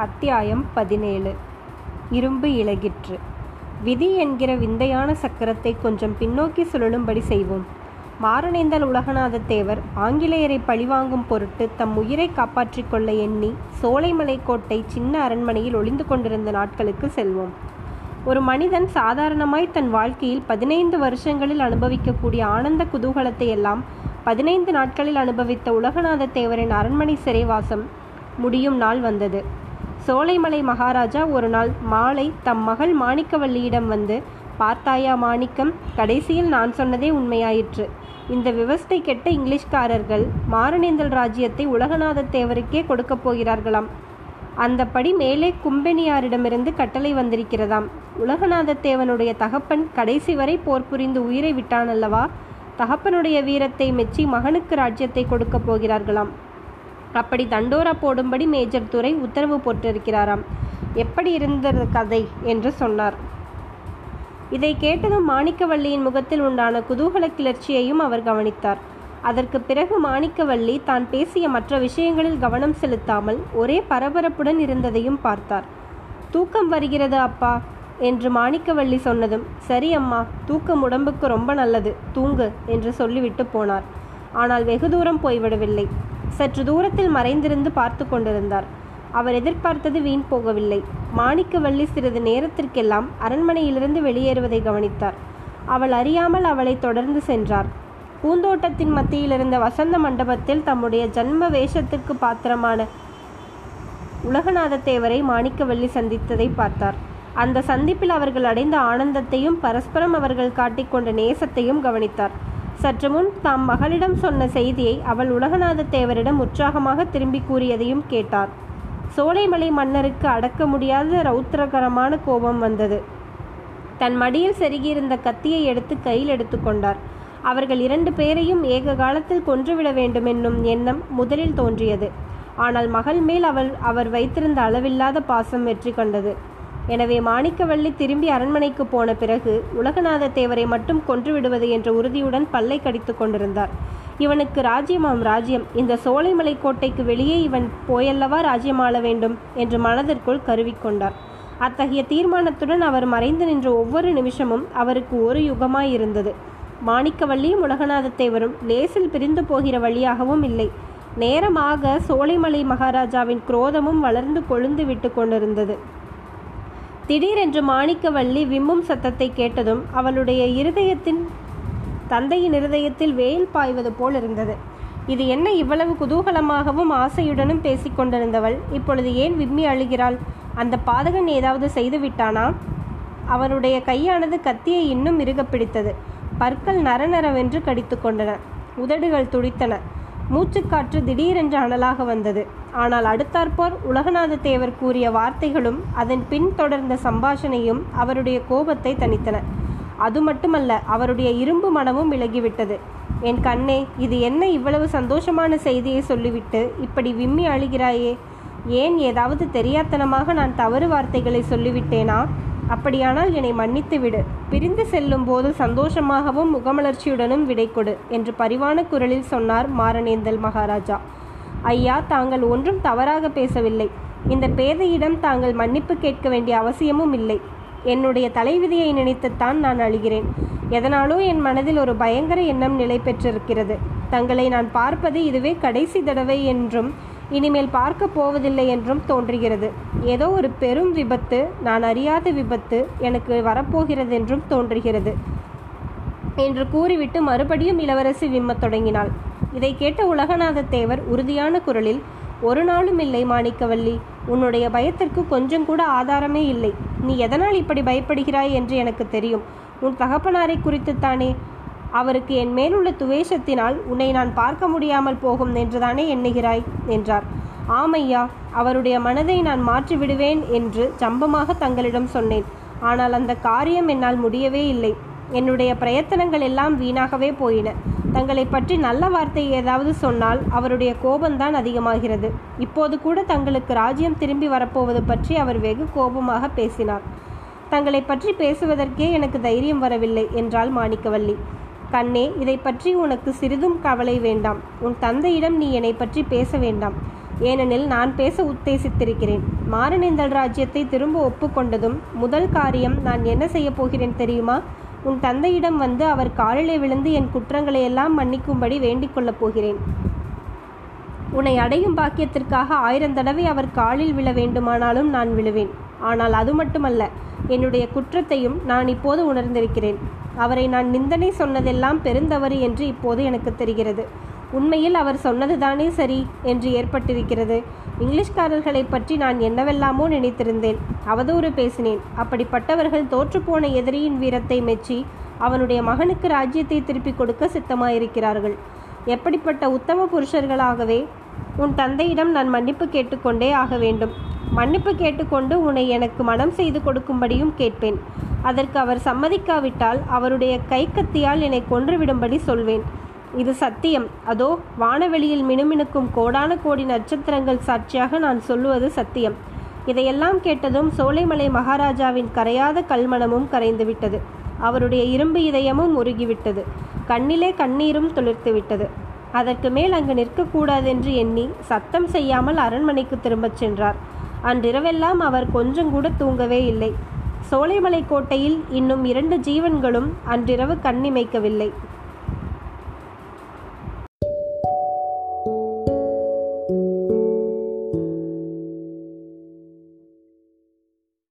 அத்தியாயம் பதினேழு. இரும்பு இலகிற்று. விதி என்கிற விந்தையான சக்கரத்தை கொஞ்சம் பின்னோக்கி சுழலும்படி செய்வோம். மாரணேந்தல் உலகநாத தேவர் ஆங்கிலேயரை பழிவாங்கும் பொருட்டு தம் உயிரை காப்பாற்றிக் கொள்ள எண்ணி சோலைமலை கோட்டை சின்ன அரண்மனையில் ஒளிந்து கொண்டிருந்த நாட்களுக்கு செல்வோம். ஒரு மனிதன் சாதாரணமாய் தன் வாழ்க்கையில் பதினைந்து வருஷங்களில் அனுபவிக்கக்கூடிய ஆனந்த குதூகலத்தை எல்லாம் பதினைந்து நாட்களில் அனுபவித்த உலகநாத தேவரின் அரண்மனை சிறைவாசம் முடியும் நாள் வந்தது. சோலைமலை மகாராஜா ஒரு நாள் மாலை தம் மகள் மாணிக்கவல்லியிடம் வந்து பார்த்தாயா மாணிக்கம் கடைசியில் நான் சொன்னதே உண்மையாயிற்று. இந்த விவஸ்தை கெட்ட இங்கிலீஷ்காரர்கள் மாரணேந்தல் ராஜ்யத்தை உலகநாத தேவருக்கே கொடுக்கப் போகிறார்களாம். அந்தப்படி மேலே கும்பெனியாரிடமிருந்து கட்டளை வந்திருக்கிறதாம். உலகநாத தேவனுடைய தகப்பன் கடைசி வரை போர் புரிந்து உயிரை விட்டானல்லவா? தகப்பனுடைய வீரத்தை மெச்சி மகனுக்கு ராஜ்யத்தை கொடுக்கப் போகிறார்களாம். அப்படி தண்டோரா போடும்படி மேஜர் துரை உத்தரவு போட்டிருக்கிறாராம். எப்படி இருந்தது கதை? என்று சொன்னார். இதை கேட்டதும் மாணிக்கவல்லியின் முகத்தில் உண்டான குதூகல கிளர்ச்சியையும் அவர் கவனித்தார். அதற்கு பிறகு மாணிக்கவல்லி தான் பேசிய மற்ற விஷயங்களில் கவனம் செலுத்தாமல் ஒரே பரபரப்புடன் இருந்ததையும் பார்த்தார். தூக்கம் வருகிறது அப்பா என்று மாணிக்கவல்லி சொன்னதும் சரி அம்மா தூக்கம் உடம்புக்கு ரொம்ப நல்லது தூங்கு என்று சொல்லிவிட்டு போனார். ஆனால் வெகு தூரம் போய்விடவில்லை. சற்று தூரத்தில் மறைந்திருந்து பார்த்து கொண்டிருந்தார். அவர் எதிர்பார்த்தது வீண் போகவில்லை. மாணிக்கவல்லி சிறிது நேரத்திற்கெல்லாம் அரண்மனையிலிருந்து வெளியேறுவதை கவனித்தார். அவள் அறியாமல் அவளை தொடர்ந்து சென்றார். பூந்தோட்டத்தின் மத்தியில் இருந்த வசந்த மண்டபத்தில் தம்முடைய ஜன்ம வேஷத்திற்கு பாத்திரமான உலகநாதத்தேவரை மாணிக்கவல்லி சந்தித்ததை பார்த்தார். அந்த சந்திப்பில் அவர்கள் அடைந்த ஆனந்தத்தையும் பரஸ்பரம் அவர்கள் காட்டிக்கொண்ட நேசத்தையும் கவனித்தார். சற்று முன் தாம் மகளிடம் சொன்ன செய்தியை அவள் உலகநாத தேவரிடம் உற்சாகமாக திரும்பி கூறியதையும் கேட்டார். சோலைமலை மன்னருக்கு அடக்க முடியாத ரௌத்திரகரமான கோபம் வந்தது. தன் மடியில் செருகியிருந்த கத்தியை எடுத்து கையில் எடுத்துக்கொண்டார் அவர்கள் இரண்டு பேரையும் ஏக காலத்தில் கொன்றுவிட வேண்டும் என்னும் எண்ணம் முதலில் தோன்றியது. ஆனால் மகள் மேல் அவள் அவர் வைத்திருந்த அளவில்லாத பாசம் வெற்றி கண்டது. எனவே மாணிக்கவள்ளி திரும்பி அரண்மனைக்கு போன பிறகு உலகநாத தேவரை மட்டும் கொன்று விடுவது என்ற உறுதியுடன் பல்லை கடித்து கொண்டிருந்தார். இவனுக்கு ராஜ்யமாம் ராஜ்யம். இந்த சோலைமலை கோட்டைக்கு வெளியே இவன் போயல்லவா ராஜ்யமாள வேண்டும் என்று மனதிற்குள் கருவிக்கொண்டார் அத்தகைய தீர்மானத்துடன் அவர் மறைந்து நின்ற ஒவ்வொரு நிமிஷமும் அவருக்கு ஒரு யுகமாயிருந்தது மாணிக்கவள்ளியும் உலகநாதத்தேவரும் லேசில் பிரிந்து போகிற வழியாகவும் இல்லை. நேரமாக சோலைமலை மகாராஜாவின் குரோதமும் வளர்ந்து கொழுந்து விட்டு கொண்டிருந்தது. திடீரென்று மாணிக்கவல்லி விம்மும் சத்தத்தை கேட்டதும் அவளுடைய இருதயத்தின் தந்தையின் இருதயத்தில் வேல் பாய்வது போல் இருந்தது. இது என்ன இவ்வளவு குதூகலமாகவும் ஆசையுடனும் பேசிக்கொண்டிருந்தவள் இப்பொழுது ஏன் விம்மி அழுகிறாள்? அந்த பாதகன் ஏதாவது செய்து விட்டானா? அவனுடைய கையானது கத்தியை இன்னும் இறுக பிடித்தது பற்கள் நரநரவென்று கடித்து கொண்டன. உதடுகள் துடித்தன. மூச்சுக்காற்று திடீரென்று அனலாக வந்தது. ஆனால் அடுத்தாற்போர் உலகநாத தேவர் கூறிய வார்த்தைகளும் அதன் பின் தொடர்ந்த சம்பாஷணையும் அவருடைய கோபத்தை தணித்தன. அது மட்டுமல்ல அவருடைய இரும்பு மனமும் விலகிவிட்டது. என் கண்ணே இது என்ன இவ்வளவு சந்தோஷமான செய்தியை சொல்லிவிட்டு இப்படி விம்மி அழுகிறாயே? ஏன் ஏதாவது தெரியாத்தனமாக நான் தவறு வார்த்தைகளை சொல்லிவிட்டேனா? அப்படியானால் என்னை மன்னித்து விடு. பிரிந்து செல்லும் போது சந்தோஷமாகவும் முகமலர்ச்சியுடனும் விடை கொடு என்று பரிவான குரலில் சொன்னார் மாரணேந்தல் மகாராஜா. ஐயா தாங்கள் ஒன்றும் தவறாக பேசவில்லை. இந்த பேதையிடம் தாங்கள் மன்னிப்பு கேட்க வேண்டிய அவசியமும் இல்லை. என்னுடைய தலைவிதியை நினைத்துத்தான் நான் அழுகிறேன். எதனாலோ என் மனதில் ஒரு பயங்கர எண்ணம் நிலை பெற்றிருக்கிறது தங்களை நான் பார்ப்பது இதுவே கடைசி தடவை என்றும் இனிமேல் பார்க்க போவதில்லை என்றும் தோன்றுகிறது. ஏதோ ஒரு பெரும் விபத்து நான் அறியாத விபத்து எனக்கு வரப்போகிறது என்றும் தோன்றுகிறது என்று கூறிவிட்டு மறுபடியும் இளவரசி விம்மத் தொடங்கினாள். இதை கேட்ட உலகநாத தேவர் உறுதியான குரலில் ஒரு நாளும் இல்லை மாணிக்கவல்லி. உன்னுடைய பயத்திற்கு கொஞ்சம் கூட ஆதாரமே இல்லை. நீ எதனால் இப்படி பயப்படுகிறாய் என்று எனக்கு தெரியும். உன் தகப்பனாரை குறித்துத்தானே அவருக்கு என் மேலுள்ள துவேஷத்தினால் உன்னை நான் பார்க்க முடியாமல் போகும் என்றுதானே எண்ணுகிறாய்? என்றார். ஆமையா அவருடைய மனதை நான் மாற்றி விடுவேன் என்று ஜம்பமாக தங்களிடம் சொன்னேன். ஆனால் அந்த காரியம் என்னால் முடியவே இல்லை. என்னுடைய பிரயத்தனங்கள் எல்லாம் வீணாகவே போயின. தங்களை பற்றி நல்ல வார்த்தை ஏதாவது சொன்னால் அவருடைய கோபம்தான் அதிகமாகிறது. இப்போது கூட தங்களுக்கு ராஜ்யம் திரும்பி வரப்போவது பற்றி அவர் வெகு கோபமாக பேசினார். தங்களை பற்றி பேசுவதற்கே எனக்கு தைரியம் வரவில்லை என்றாள் மாணிக்கவல்லி. கண்ணே இதை பற்றி உனக்கு சிறிதும் கவலை வேண்டாம். உன் தந்தையிடம் நீ என்னை பற்றி பேச வேண்டாம். ஏனெனில் நான் பேச உத்தேசித்திருக்கிறேன். மாரணேந்தல் ராஜ்யத்தை திரும்ப ஒப்புக்கொண்டதும் முதல் காரியம் நான் என்ன செய்ய போகிறேன் தெரியுமா? உன் தந்தையிடம் வந்து அவர் காலிலே விழுந்து என் குற்றங்களை எல்லாம் மன்னிக்கும்படி வேண்டிக் கொள்ளப் போகிறேன். உன்னை அடையும் பாக்கியத்திற்காக ஆயிரம் தடவை அவர் காலில் விழ வேண்டுமானாலும் நான் விழுவேன். ஆனால் அது மட்டுமல்ல என்னுடைய குற்றத்தையும் நான் இப்போது உணர்ந்திருக்கிறேன். அவரை நான் நிந்தனை சொன்னதெல்லாம் பெருந்தவறு என்று இப்போது எனக்கு தெரிகிறது. உண்மையில் அவர் சொன்னதுதானே சரி என்று ஏற்பட்டிருக்கிறது. இங்கிலீஷ்காரர்களை பற்றி நான் என்னவெல்லாமோ நினைத்திருந்தேன். அவதூறு பேசினேன். அப்படிப்பட்டவர்கள் தோற்றுப்போன எதிரியின் வீரத்தை மெச்சி அவனுடைய மகனுக்கு ராஜ்யத்தை திருப்பிக் கொடுக்க சித்தமாயிருக்கிறார்கள். எப்படிப்பட்ட உத்தம புருஷர்களாகவே உன் தந்தையிடம் நான் மன்னிப்பு கேட்டுக்கொண்டே ஆக வேண்டும். மன்னிப்பு கேட்டுக்கொண்டு உன்னை எனக்கு மனம் செய்து கொடுக்கும்படியும் கேட்பேன். அதற்கு அவர் சம்மதிக்காவிட்டால் அவருடைய கைக்கத்தியால் என்னை கொன்றுவிடும்படி சொல்வேன். இது சத்தியம். அதோ வானவெளியில் மினுமினுக்கும் கோடான கோடி நட்சத்திரங்கள் சாட்சியாக நான் சொல்லுவது சத்தியம். இதையெல்லாம் கேட்டதும் சோலைமலை மகாராஜாவின் கரையாத கல்மணமும் கரைந்துவிட்டது. அவருடைய இரும்பு இதயமும் உருகிவிட்டது. கண்ணிலே கண்ணீரும் துளிர்த்துவிட்டது. அதற்கு மேல் அங்கு நிற்கக்கூடாதென்று எண்ணி சத்தம் செய்யாமல் அரண்மனைக்கு திரும்பச் சென்றார். அன்றிரவெல்லாம் அவர் கொஞ்சம் கூட தூங்கவே இல்லை. சோலைமலை கோட்டையில் இன்னும் இரண்டு ஜீவன்களும் அன்றிரவு கண்ணிமைக்கவில்லை.